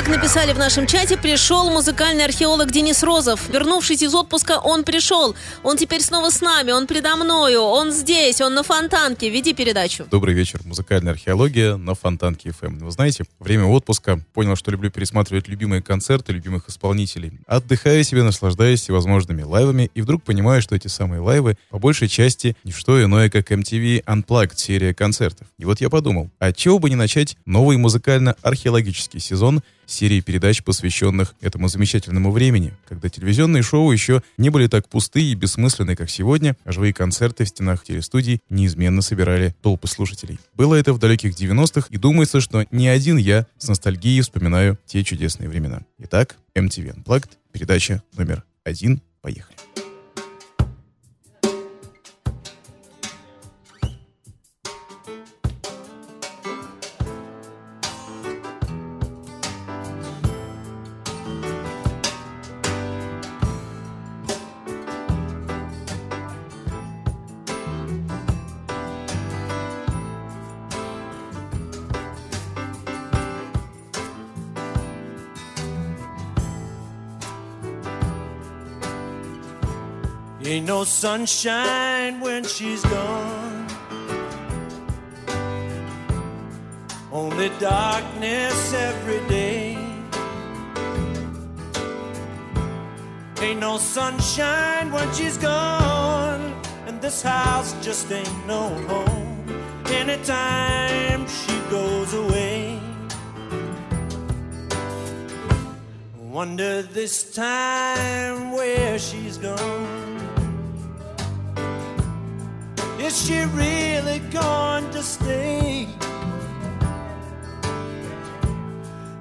Как написали в нашем чате, пришел музыкальный археолог Денис Розов. Вернувшись из отпуска, он пришел. Он теперь снова с нами, он предо мною, он здесь, он на Фонтанке. Веди передачу. Добрый вечер. Музыкальная археология на Фонтанке FM. Вы знаете, время отпуска. Понял, что люблю пересматривать любимые концерты любимых исполнителей. Отдыхаю себе, наслаждаюсь всевозможными лайвами, и вдруг понимаю, что эти самые лайвы по большей части не что иное, как MTV Unplugged серия концертов. И вот я подумал, а чего бы не начать новый музыкально-археологический сезон серии передач, посвященных этому замечательному времени, когда телевизионные шоу еще не были так пустые и бессмысленны, как сегодня, а живые концерты в стенах телестудий неизменно собирали толпы слушателей. Было это в далеких 90-х, и думается, что не один я с ностальгией вспоминаю те чудесные времена. Итак, MTV Unplugged, передача номер один. Поехали. Sunshine when she's gone. Only darkness every day. Ain't no sunshine when she's gone. And this house just ain't no home. Anytime she goes away. Wonder this time where she's gone. Is she really going to stay?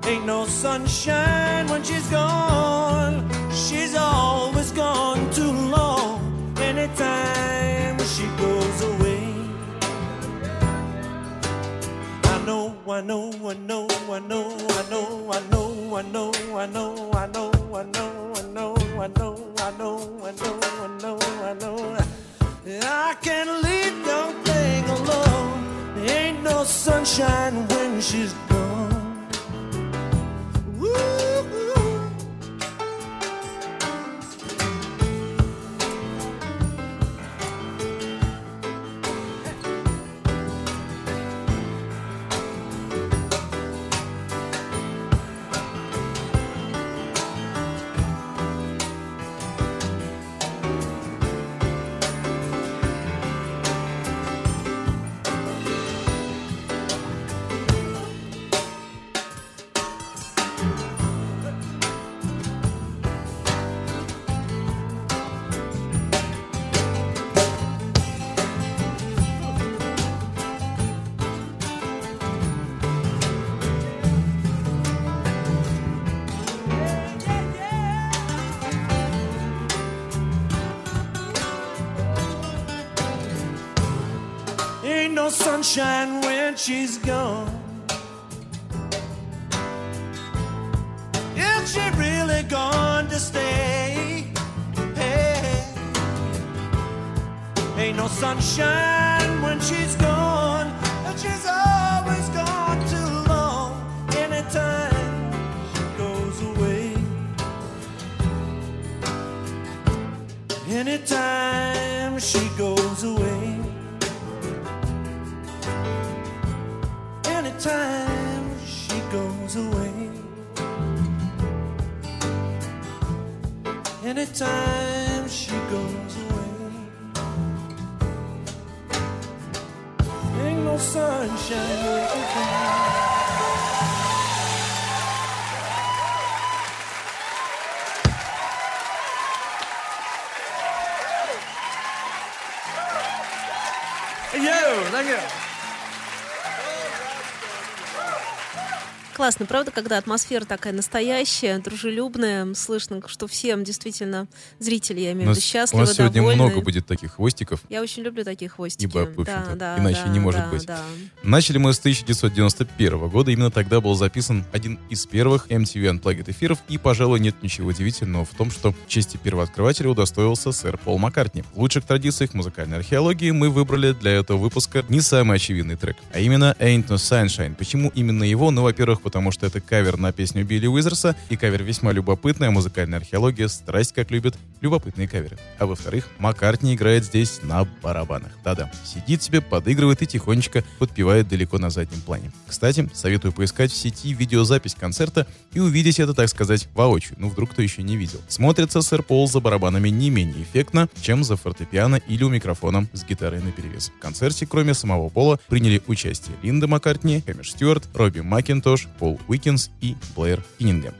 Ain't no sunshine when she's gone. She's always gone too long. Anytime she goes away. I know, I know, I know, I know, I know, I know, I know, I know, I know, I know, I know, I know, I know, I know, I know, I know. I can't leave young thing alone. Ain't no sunshine when she's gone. Sunshine when she's gone. Is she really gone to stay? Hey. Ain't no sunshine when she's gone, and she's always gone too long. Anytime she goes away, anytime she goes away. Anytime she goes away. Anytime she goes away. Ain't no sunshine when she's gone. Классно, правда, когда атмосфера такая настоящая, дружелюбная, слышно, что всем действительно зрители, я У имею в виду, у счастливы, нас сегодня довольны. много будет таких хвостиков. Я очень люблю такие хвостики. Ибо, в общем-то, да, да, иначе да, не может да, быть. да. Начали мы с 1991 года. Именно тогда был записан один из первых MTV Unplugged эфиров. И, пожалуй, нет ничего удивительного в том, что чести первооткрывателя удостоился сэр Пол Маккартни. В лучших традициях музыкальной археологии мы выбрали для этого выпуска не самый очевидный трек, а именно Ain't No Sunshine. Почему именно его? Ну, во-первых, потому что это кавер на песню Билли Уизерса, и кавер весьма любопытный, а музыкальная археология страсть как любит любопытные каверы. А во-вторых, Маккартни играет здесь на барабанах. Да-да, сидит себе, подыгрывает и тихонечко подпевает далеко на заднем плане. Кстати, советую поискать в сети видеозапись концерта и увидеть это, так сказать, воочию. Ну, вдруг кто еще не видел. Смотрится сэр Пол за барабанами не менее эффектно, чем за фортепиано или у микрофона с гитарой наперевес. В концерте, кроме самого Пола, приняли участие Линда Маккартни, Хэмиш Стюарт, Робби Макинтош, Пол Уикинс и Блэр Киннингем.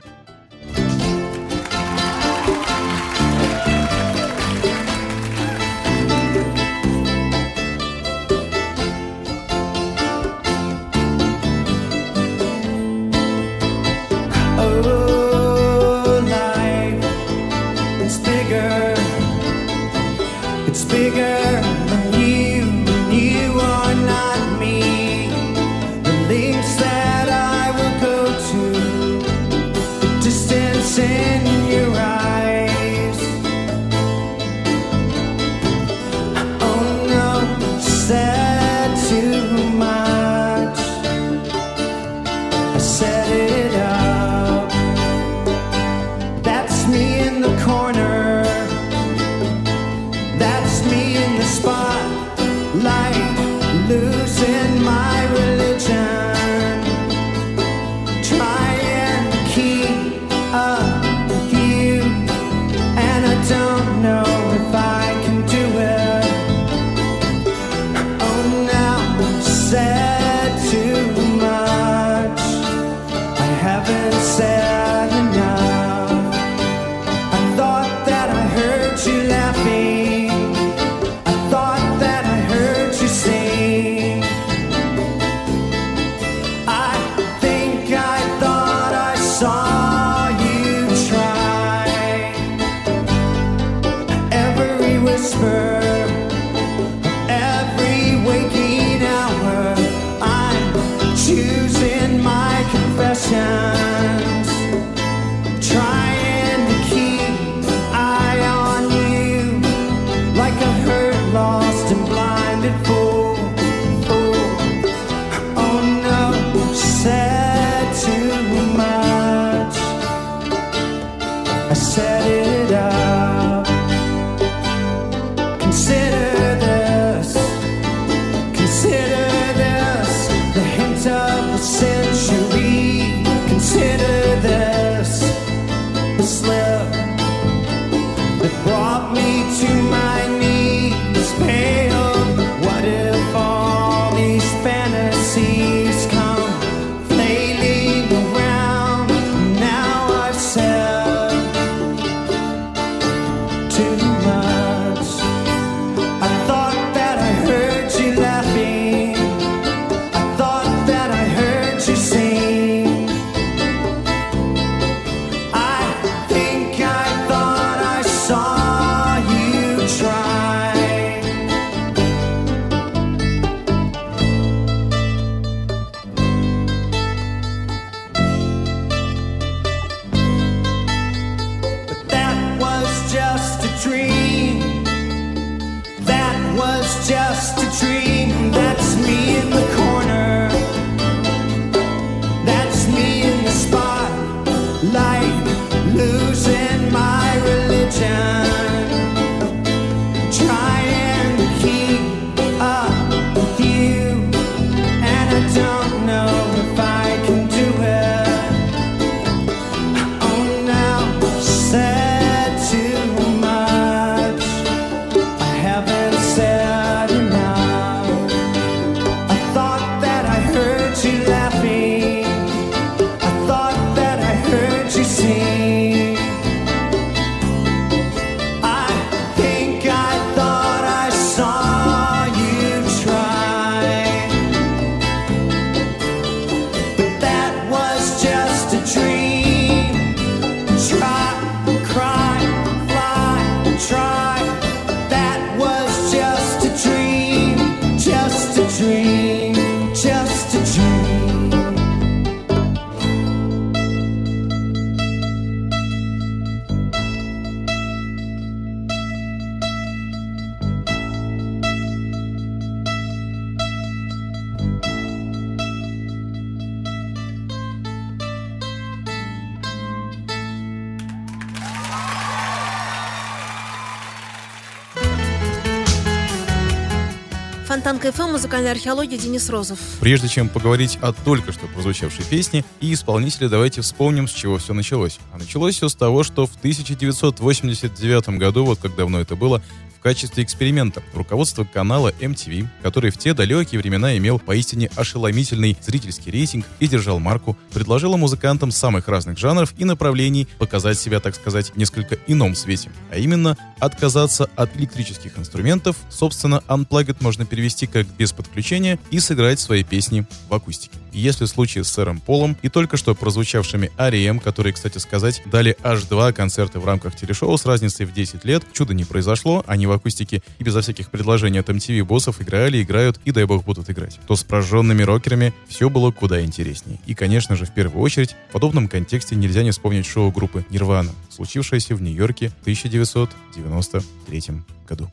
Музыкальная археология, Денис Розов. Прежде чем поговорить о только что прозвучавшей песне и исполнителе, давайте вспомним, с чего все началось. А началось все с того, что в 1989 году, вот как давно это было, в качестве эксперимента руководство канала MTV, который в те далекие времена имел поистине ошеломительный зрительский рейтинг и держал марку, предложило музыкантам самых разных жанров и направлений показать себя, так сказать, в несколько ином свете, а именно отказаться от электрических инструментов, собственно, Unplugged можно перевести как без подключения, и сыграть свои песни в акустике. Если в случае с сэром Полом и только что прозвучавшими R.E.M., которые, кстати сказать, дали аж два концерта в рамках телешоу с разницей в 10 лет, чудо не произошло, они в акустике и безо всяких предложений от MTV боссов играли, играют и, дай бог, будут играть, то с прожженными рокерами все было куда интереснее. И, конечно же, в первую очередь, в подобном контексте нельзя не вспомнить шоу группы Nirvana, случившееся в Нью-Йорке в 1993 году.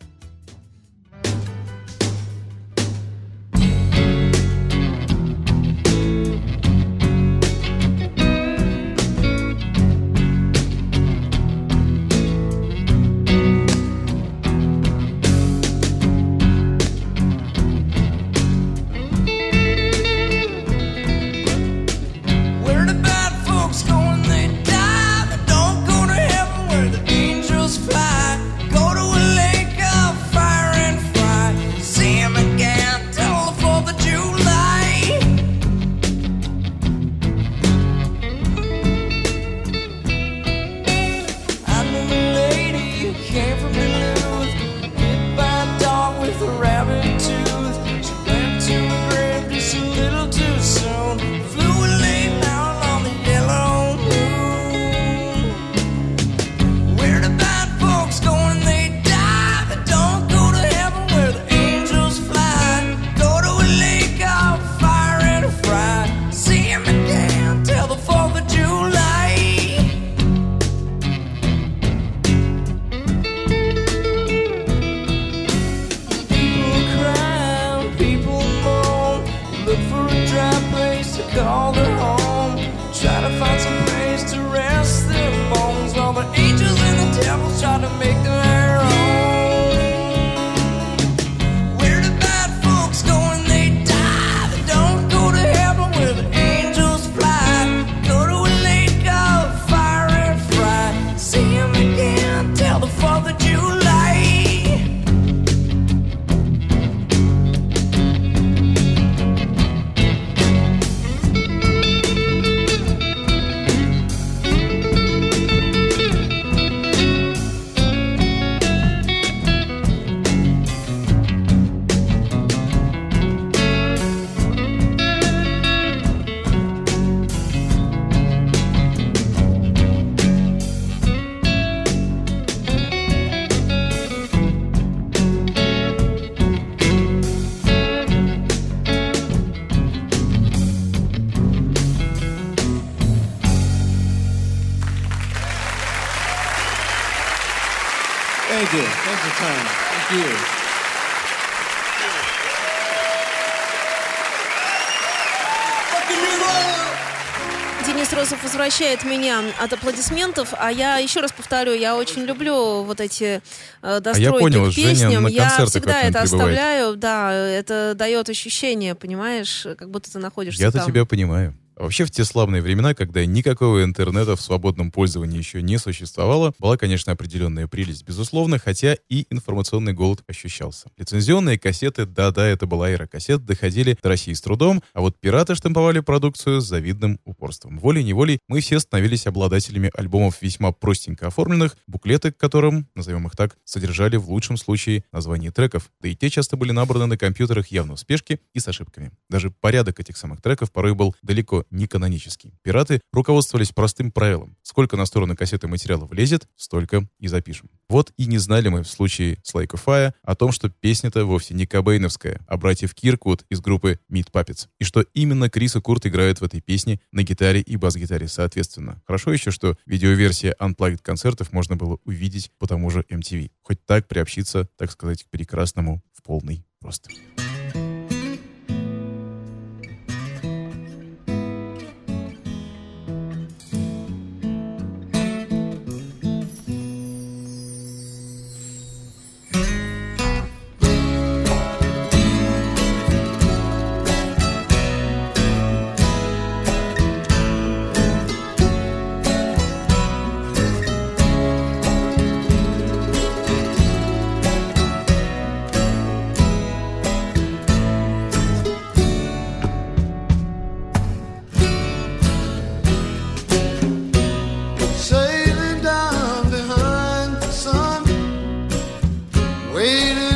Возвращает меня от аплодисментов, а я еще раз повторю, я очень люблю вот эти э, достройки а я понял, к песням. Женя на я всегда это прибывает. оставляю, да, это дает ощущение, понимаешь, как будто ты находишься Я-то тебя понимаю. Вообще в те славные времена, когда никакого интернета в свободном пользовании еще не существовало, была, конечно, определенная прелесть, безусловно, хотя и информационный голод ощущался. Лицензионные кассеты, да-да, это была эра кассет, доходили до России с трудом, а вот пираты штамповали продукцию с завидным упорством. Волей-неволей мы все становились обладателями альбомов весьма простенько оформленных, буклеты к которым, назовем их так, содержали в лучшем случае названия треков, да и те часто были набраны на компьютерах явно в спешке и с ошибками. Даже порядок этих самых треков порой был далеко не канонический. Пираты руководствовались простым правилом. Сколько на сторону кассеты материала влезет, столько и запишем. Вот и не знали мы в случае с Like Fire о том, что песня-то вовсе не кобейновская, а братьев Кирквуд из группы Meat Puppets. И что именно Крис и Курт играют в этой песне на гитаре и бас-гитаре соответственно. Хорошо еще, что видеоверсия Unplugged концертов можно было увидеть по тому же MTV. Хоть так приобщиться, так сказать, к прекрасному в полный рост. waited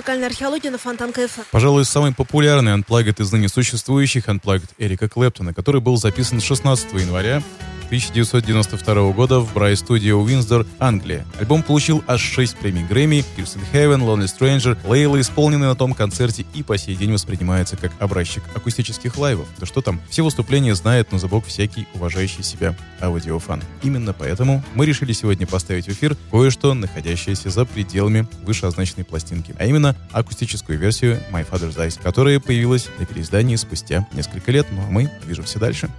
Музыкальная археология на Фонтанке FM. Пожалуй, самый популярный Unplugged из ныне существующих Unplugged Эрика Клэптона, который был записан 16 января 1992 года в Bray Studio Уинсдор, Англия. Альбом получил аж 6 премий Грэмми, in Heaven, Lonely Stranger, Layla, исполненный на том концерте и по сей день воспринимается как образчик акустических лайвов. Да что там, все выступления знает на зубок всякий уважающий себя аудиофан. Именно поэтому мы решили сегодня поставить в эфир кое-что, находящееся за пределами вышеозначенной пластинки, а именно акустическую версию My Father's Eyes, которая появилась на переиздании спустя несколько лет, ну а мы движемся дальше.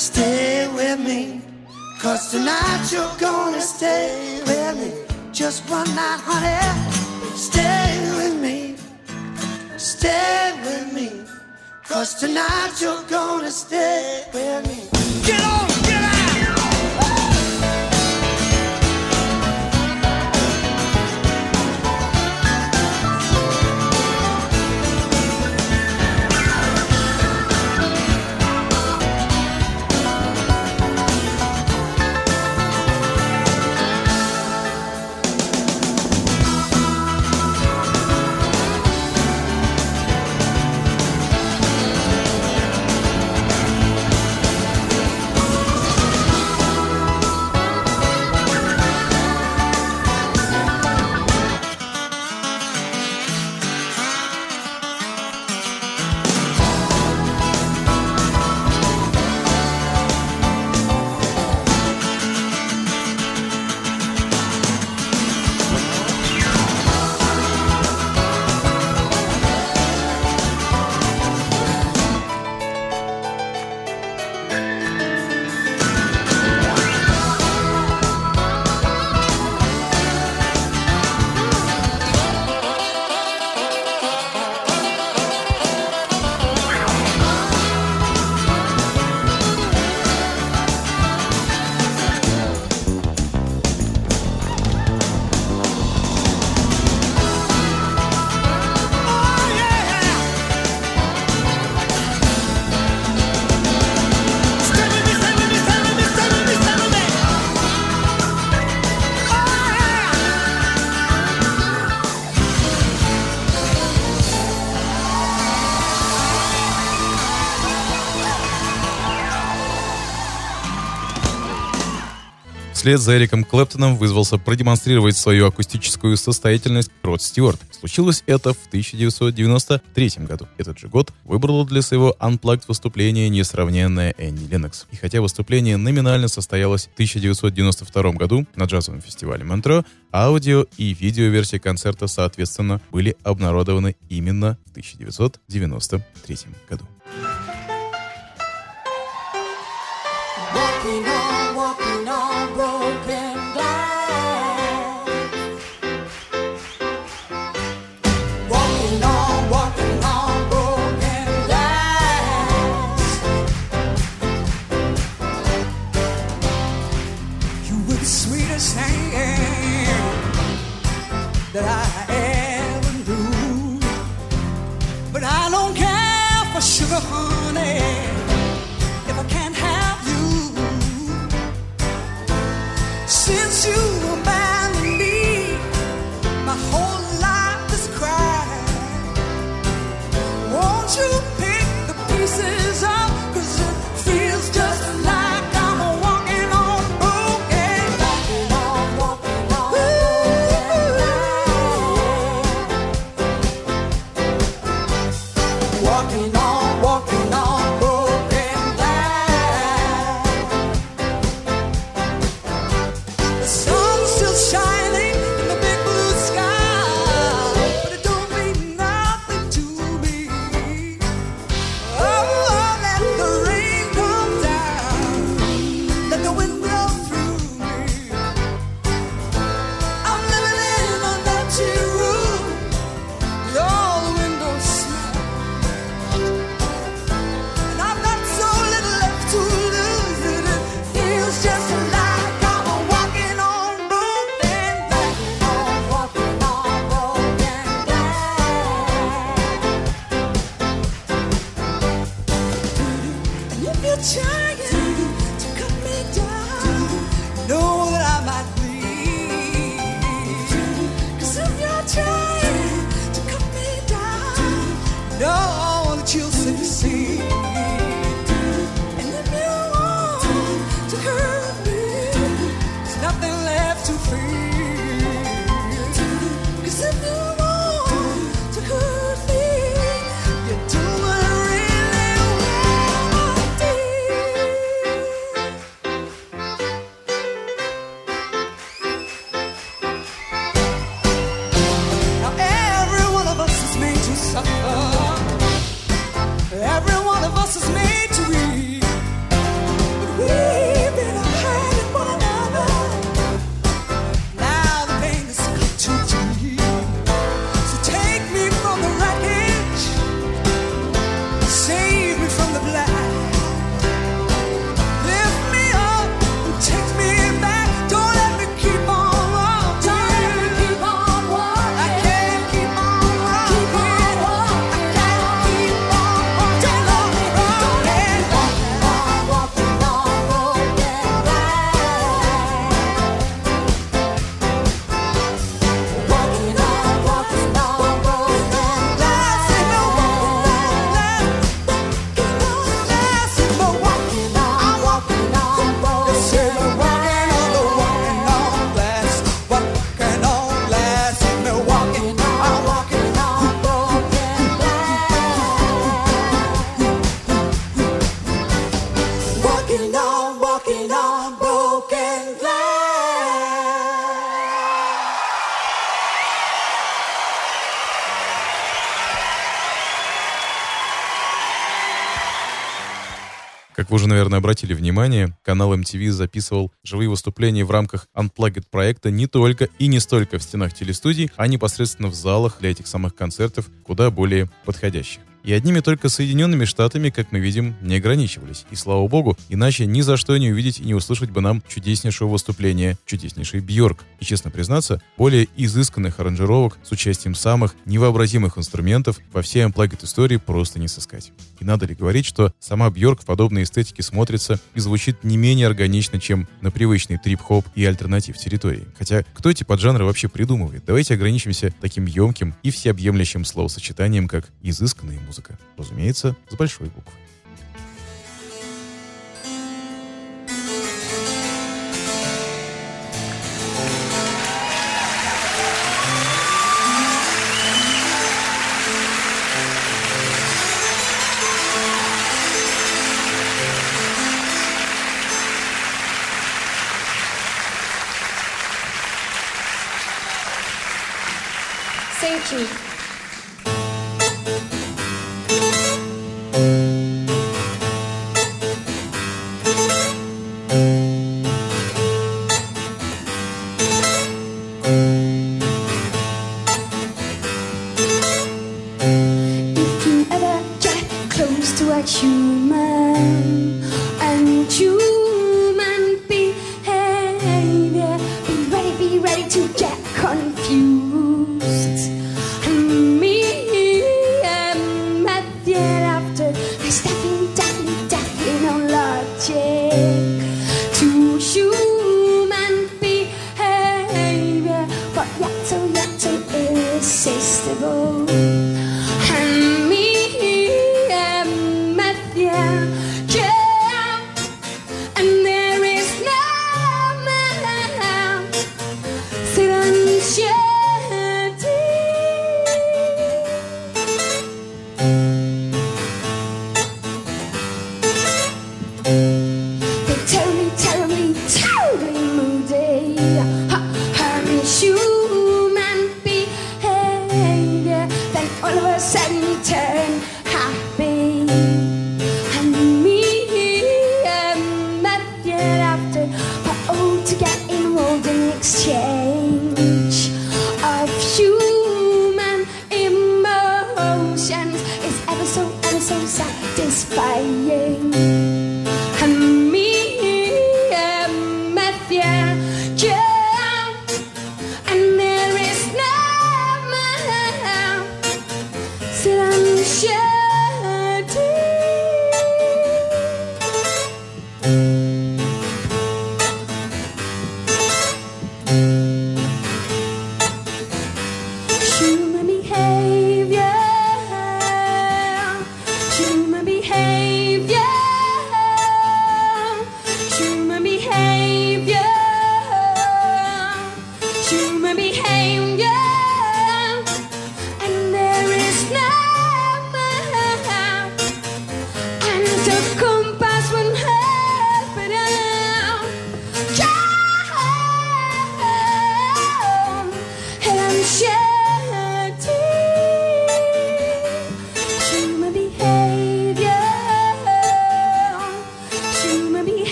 stay with me. Cause tonight you're gonna stay with me. Just one night, honey. Stay with me. Stay with me. Cause tonight you're gonna stay with me. Get on! Вслед за Эриком Клэптоном вызвался продемонстрировать свою акустическую состоятельность Род Стюарт. Случилось это в 1993 году. Этот же год выбрала для своего Unplugged выступления несравненная Энни Ленокс. И хотя выступление номинально состоялось в 1992 году на джазовом фестивале Монтро, аудио и видеоверсии концерта, соответственно, были обнародованы именно в 1993 году. Вы уже, наверное, обратили внимание, канал MTV записывал живые выступления в рамках Unplugged проекта не только и не столько в стенах телестудий, а непосредственно в залах для этих самых концертов, куда более подходящих. И одними только Соединенными Штатами, как мы видим, не ограничивались. И слава богу, иначе ни за что не увидеть и не услышать бы нам чудеснейшего выступления чудеснейший Бьорк. И, честно признаться, более изысканных аранжировок с участием самых невообразимых инструментов во всей Unplugged истории просто не сыскать. И надо ли говорить, что сама Бьорк в подобной эстетике смотрится и звучит не менее органично, чем на привычный трип-хоп и альтернатив территории. Хотя, кто эти поджанры вообще придумывает? Давайте ограничимся таким емким и всеобъемлющим словосочетанием, как изысканная музыка. Разумеется, с большой буквы.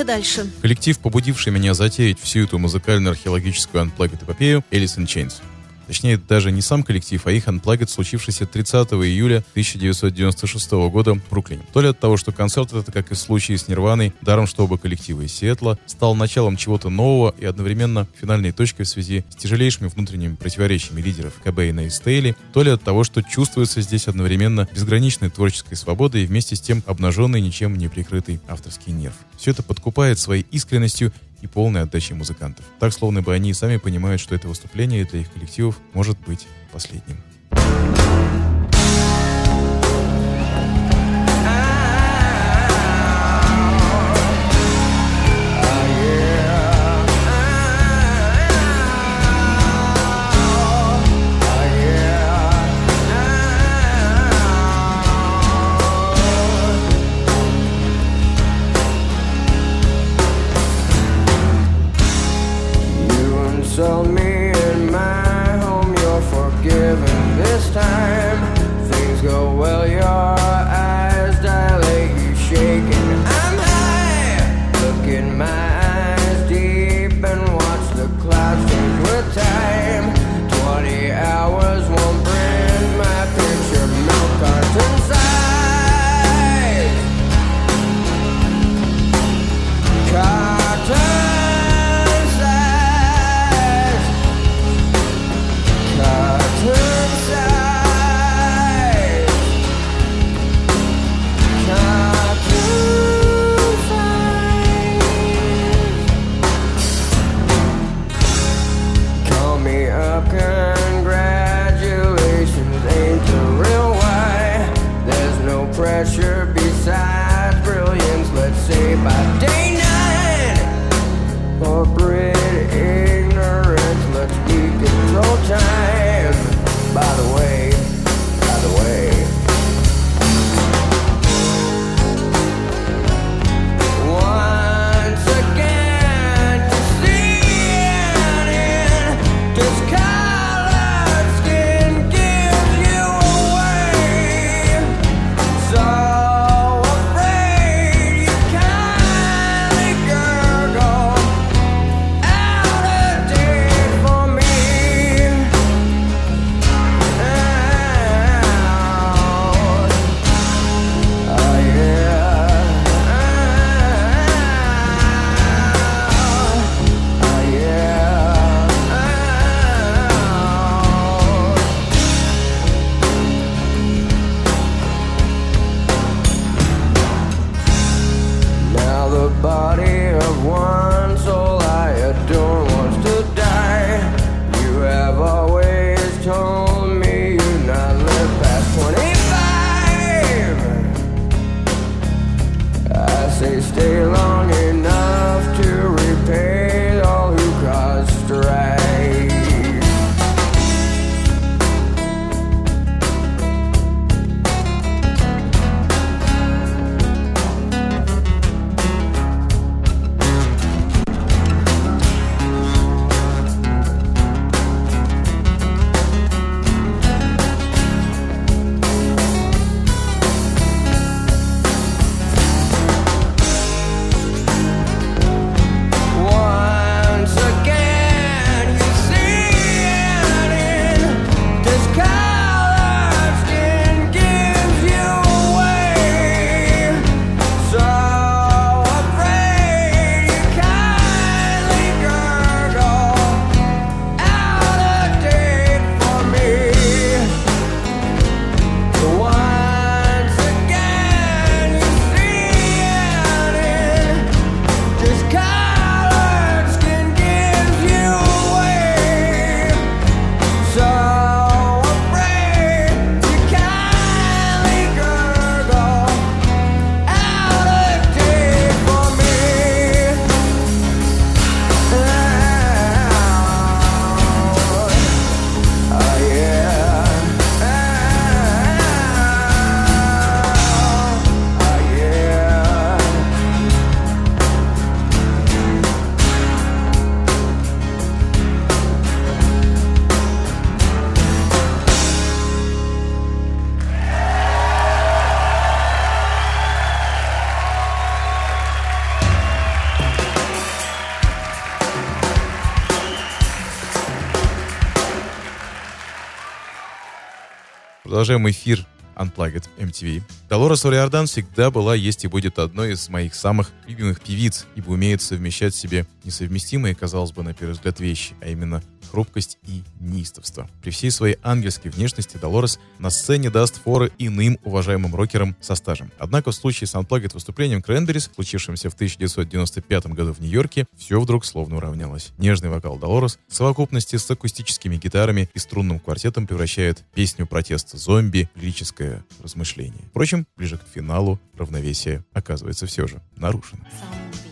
Мчимся дальше. Коллектив, побудивший меня затеять всю эту музыкально-археологическую Unplugged эпопею, Alice in Chains. Точнее, даже не сам коллектив, а их Unplugged, случившийся 30 июля 1996 года в Бруклине. То ли от того, что концерт это, как и в случае с Нирваной, даром что оба коллектива из Сиэтла, стал началом чего-то нового и одновременно финальной точкой в связи с тяжелейшими внутренними противоречиями лидеров Кобейна и Стейли, то ли от того, что чувствуется здесь одновременно безграничной творческой свободой и вместе с тем обнаженный, ничем не прикрытый авторский нерв. Все это подкупает своей искренностью и полной отдачей музыкантов. Так, словно бы они и сами понимают, что это выступление для их коллективов может быть последним. You stay long Продолжаем эфир Unplugged MTV. Долорес Ориордан всегда была, есть и будет одной из моих самых любимых певиц, ибо умеет совмещать в себе несовместимые, казалось бы, на первый взгляд вещи, а именно хрупкость и неистовство. При всей своей ангельской внешности Долорес на сцене даст форы иным уважаемым рокерам со стажем. Однако в случае с Unplugged выступлением Кренберис, случившимся в 1995 году в Нью-Йорке, все вдруг словно уравнялось. Нежный вокал Долорес в совокупности с акустическими гитарами и струнным квартетом превращает песню протеста зомби в лирическое размышление. Впрочем, ближе к финалу равновесие оказывается все же нарушено. Thank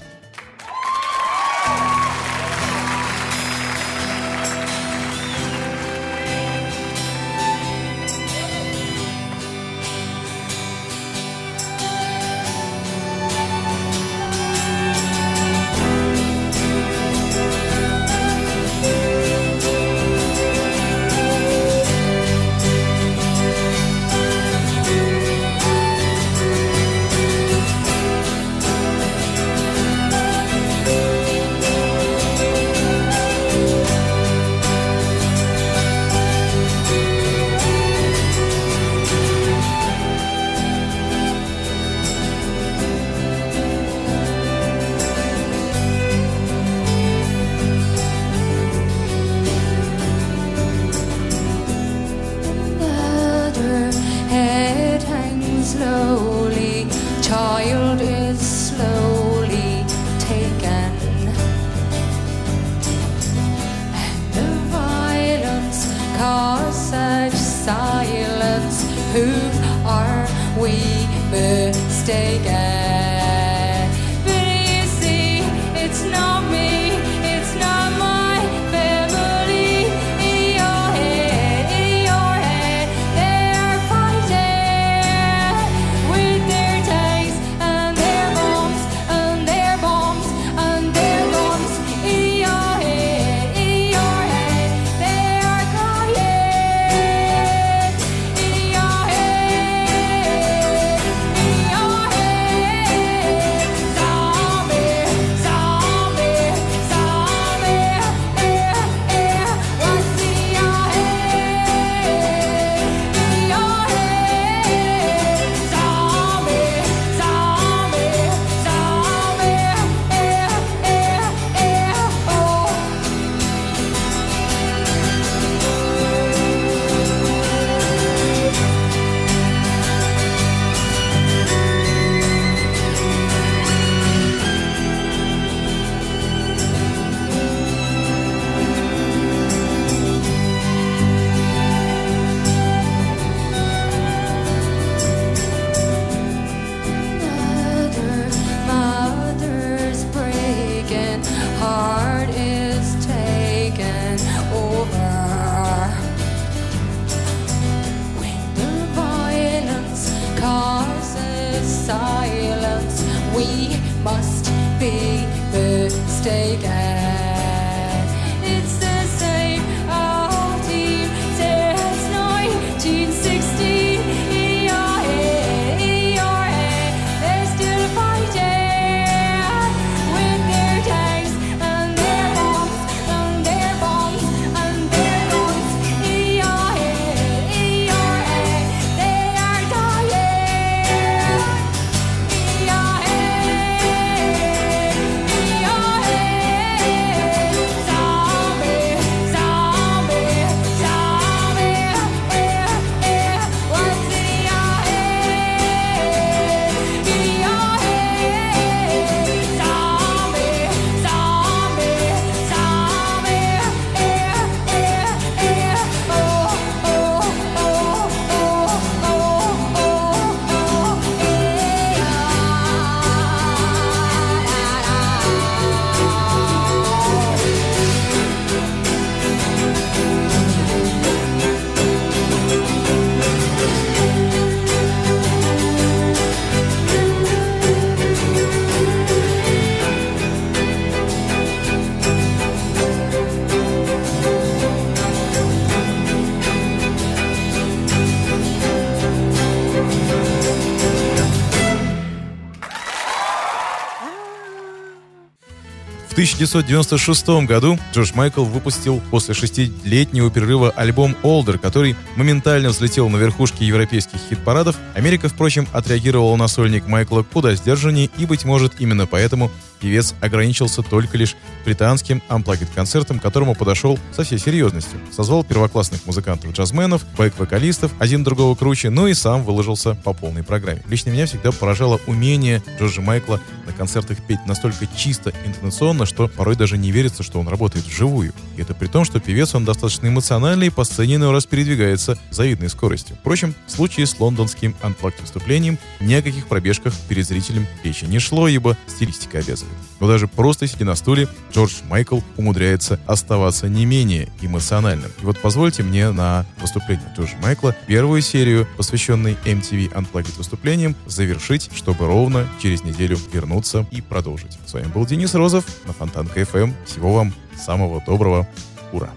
1996 году Джордж Майкл выпустил после шестилетнего перерыва альбом «Older», который моментально взлетел на верхушки европейских хит-парадов. Америка, впрочем, отреагировала на сольник Майкла куда сдержаннее, и, быть может, именно поэтому певец ограничился только лишь британским амплагит-концертом, к которому подошел со всей серьезностью. Созвал первоклассных музыкантов-джазменов, бэк-вокалистов, один другого круче, ну и сам выложился по полной программе. Лично меня всегда поражало умение Джорджа Майкла на концертах петь настолько чисто интонационно, что порой даже не верится, что он работает вживую. И это при том, что певец он достаточно эмоциональный и по сцене иной раз передвигается завидной скоростью. Впрочем, в случае с лондонским анплагт выступлением ни о каких пробежках перед зрителем речи не шло, ибо стилистика обязывает. Но даже просто сидя на стуле, Джордж Майкл умудряется оставаться не менее эмоциональным. И вот позвольте мне на выступление Джорджа Майкла первую серию, посвященной MTV Unplugged выступлениям, завершить, чтобы ровно через неделю вернуться и продолжить. С вами был Денис Розов на Фонтанка FM. Всего вам самого доброго. Ура!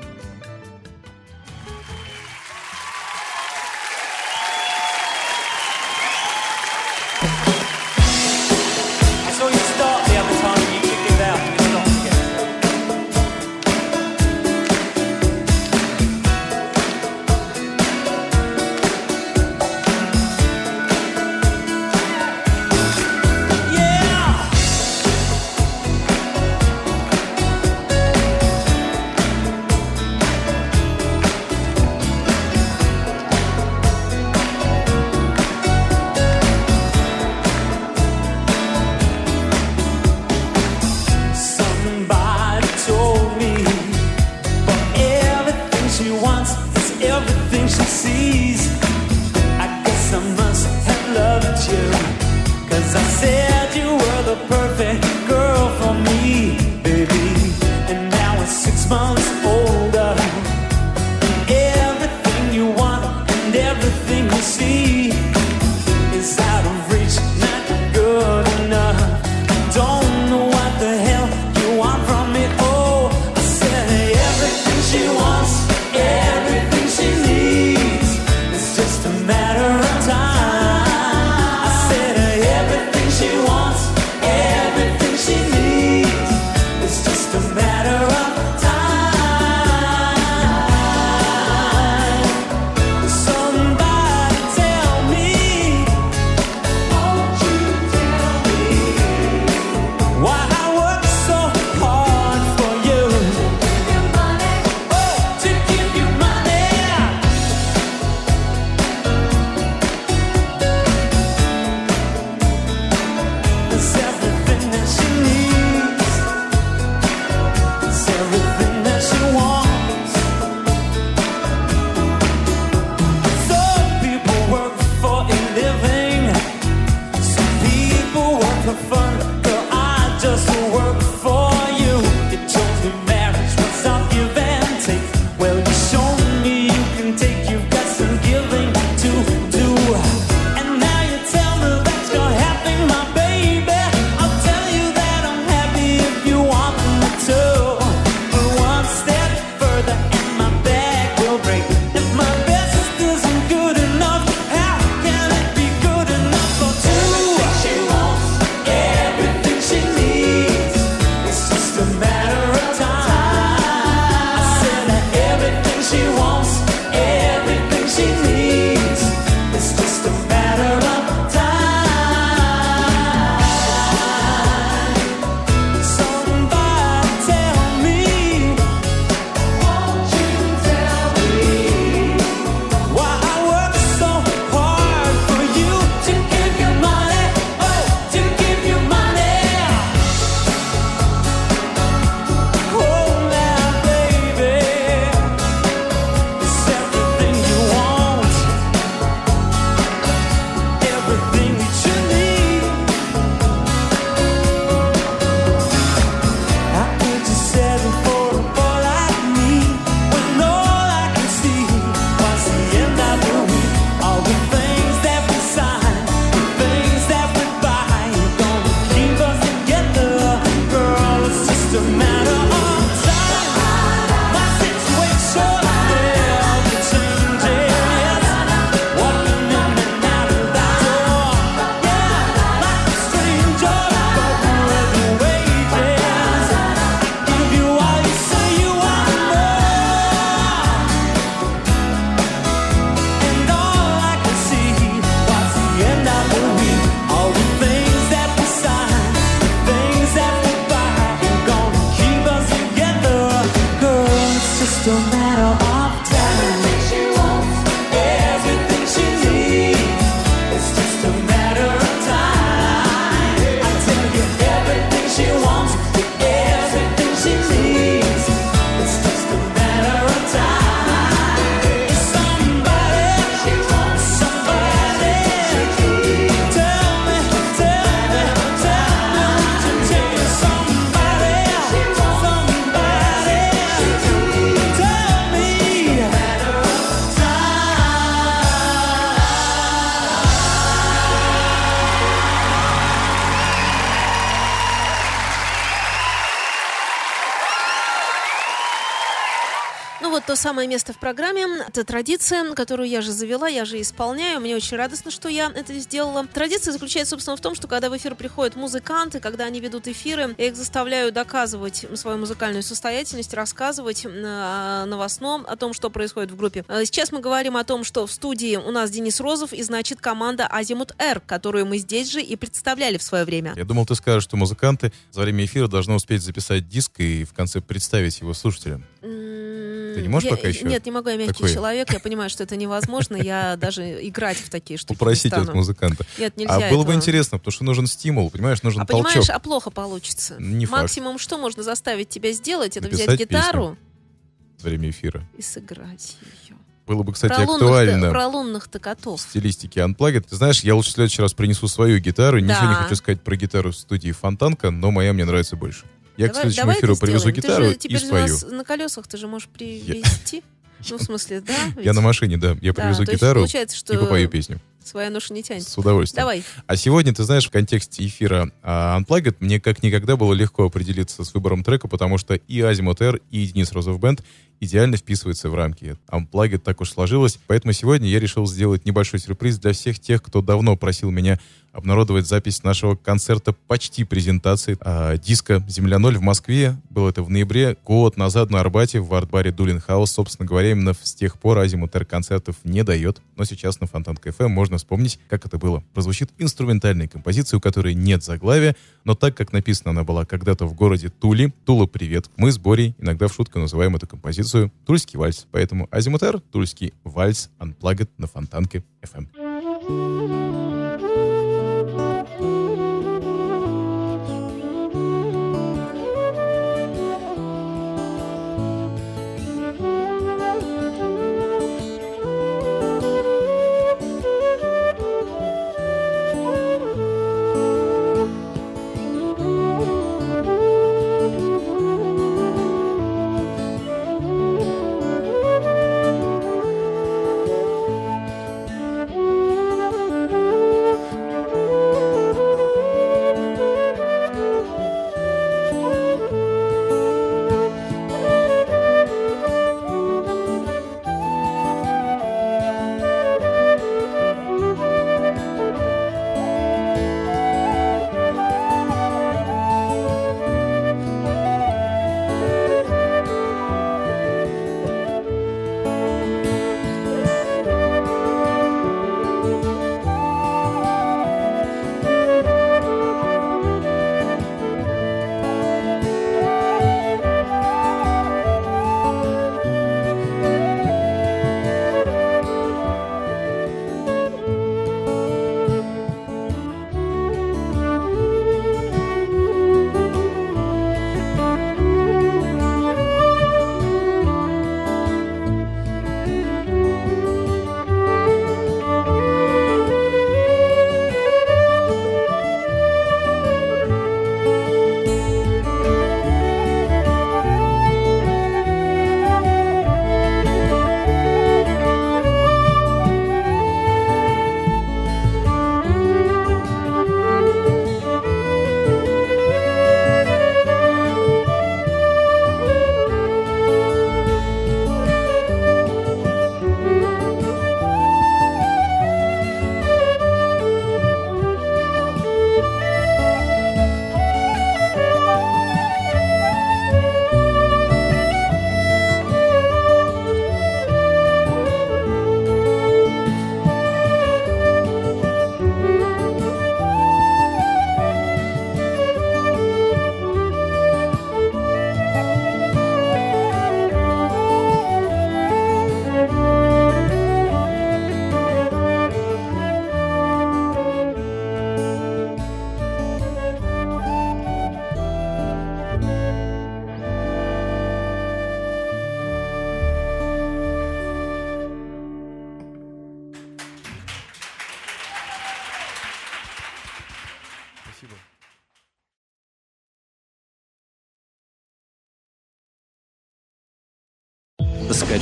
То самое место в программе, это традиция, которую я же завела, я же исполняю. Мне очень радостно, что я это сделала. Традиция заключается, собственно, в том, что когда в эфир приходят музыканты, когда они ведут эфиры, я их заставляю доказывать свою музыкальную состоятельность, рассказывать э, новостном о том, что происходит в группе. Э, Сейчас мы говорим о том, что в студии у нас Денис Розов и, значит, команда Азимут Р, которую мы здесь же и представляли в свое время. Я думал, ты скажешь, что музыканты за время эфира должны успеть записать диск и в конце представить его слушателям. Ты не можешь Я- пока еще? Нет, не могу, я мягкий такое? человек, я понимаю, что это невозможно, я даже играть в такие штуки Попросить от музыканта. Нет, нельзя А было бы этого. интересно, потому что нужен стимул, понимаешь, нужен А толчок. понимаешь, а плохо получится. Не факт. Максимум, что можно заставить тебя сделать, это Написать взять гитару время эфира. и сыграть ее. Было бы, кстати, про, актуально про лунных-то котов. в стилистике Unplugged. Ты знаешь, я лучше в следующий раз принесу свою гитару. Ничего не Да. хочу сказать про гитару в студии Фонтанка, но моя мне нравится больше. Я к Давай- следующему давай эфиру привезу сделаем. гитару Ты же и теперь у спою. нас на колесах ты же можешь привезти. Ну, в смысле, да? Я ведь? на машине, да. Я Да, привезу гитару получается, что и попою песню. Своя ноша не тянет. С удовольствием. Давай. А сегодня, ты знаешь, в контексте эфира а, Unplugged мне как никогда было легко определиться с выбором трека, потому что и Азимут Р, и Денис Розов Бенд идеально вписываются в рамки. Unplugged так уж сложилось, поэтому сегодня я решил сделать небольшой сюрприз для всех тех, кто давно просил меня обнародовать запись нашего концерта, почти презентации а, диска «Земля-0» в Москве. Было это в ноябре, год назад на Арбате в арт-баре Doolin House. Собственно говоря, именно с тех пор Азимут Р концертов не дает, но сейчас на Фонтанке FM можно вспомнить, как это было. Прозвучит инструментальная композиция, у которой нет заглавия, но так как написана она была когда-то в городе Тули, Тула, привет, мы с Борей иногда в шутку называем эту композицию «Тульский вальс». Поэтому Азимут Р, «Тульский вальс», Unplugged на Фонтанке FM. Thank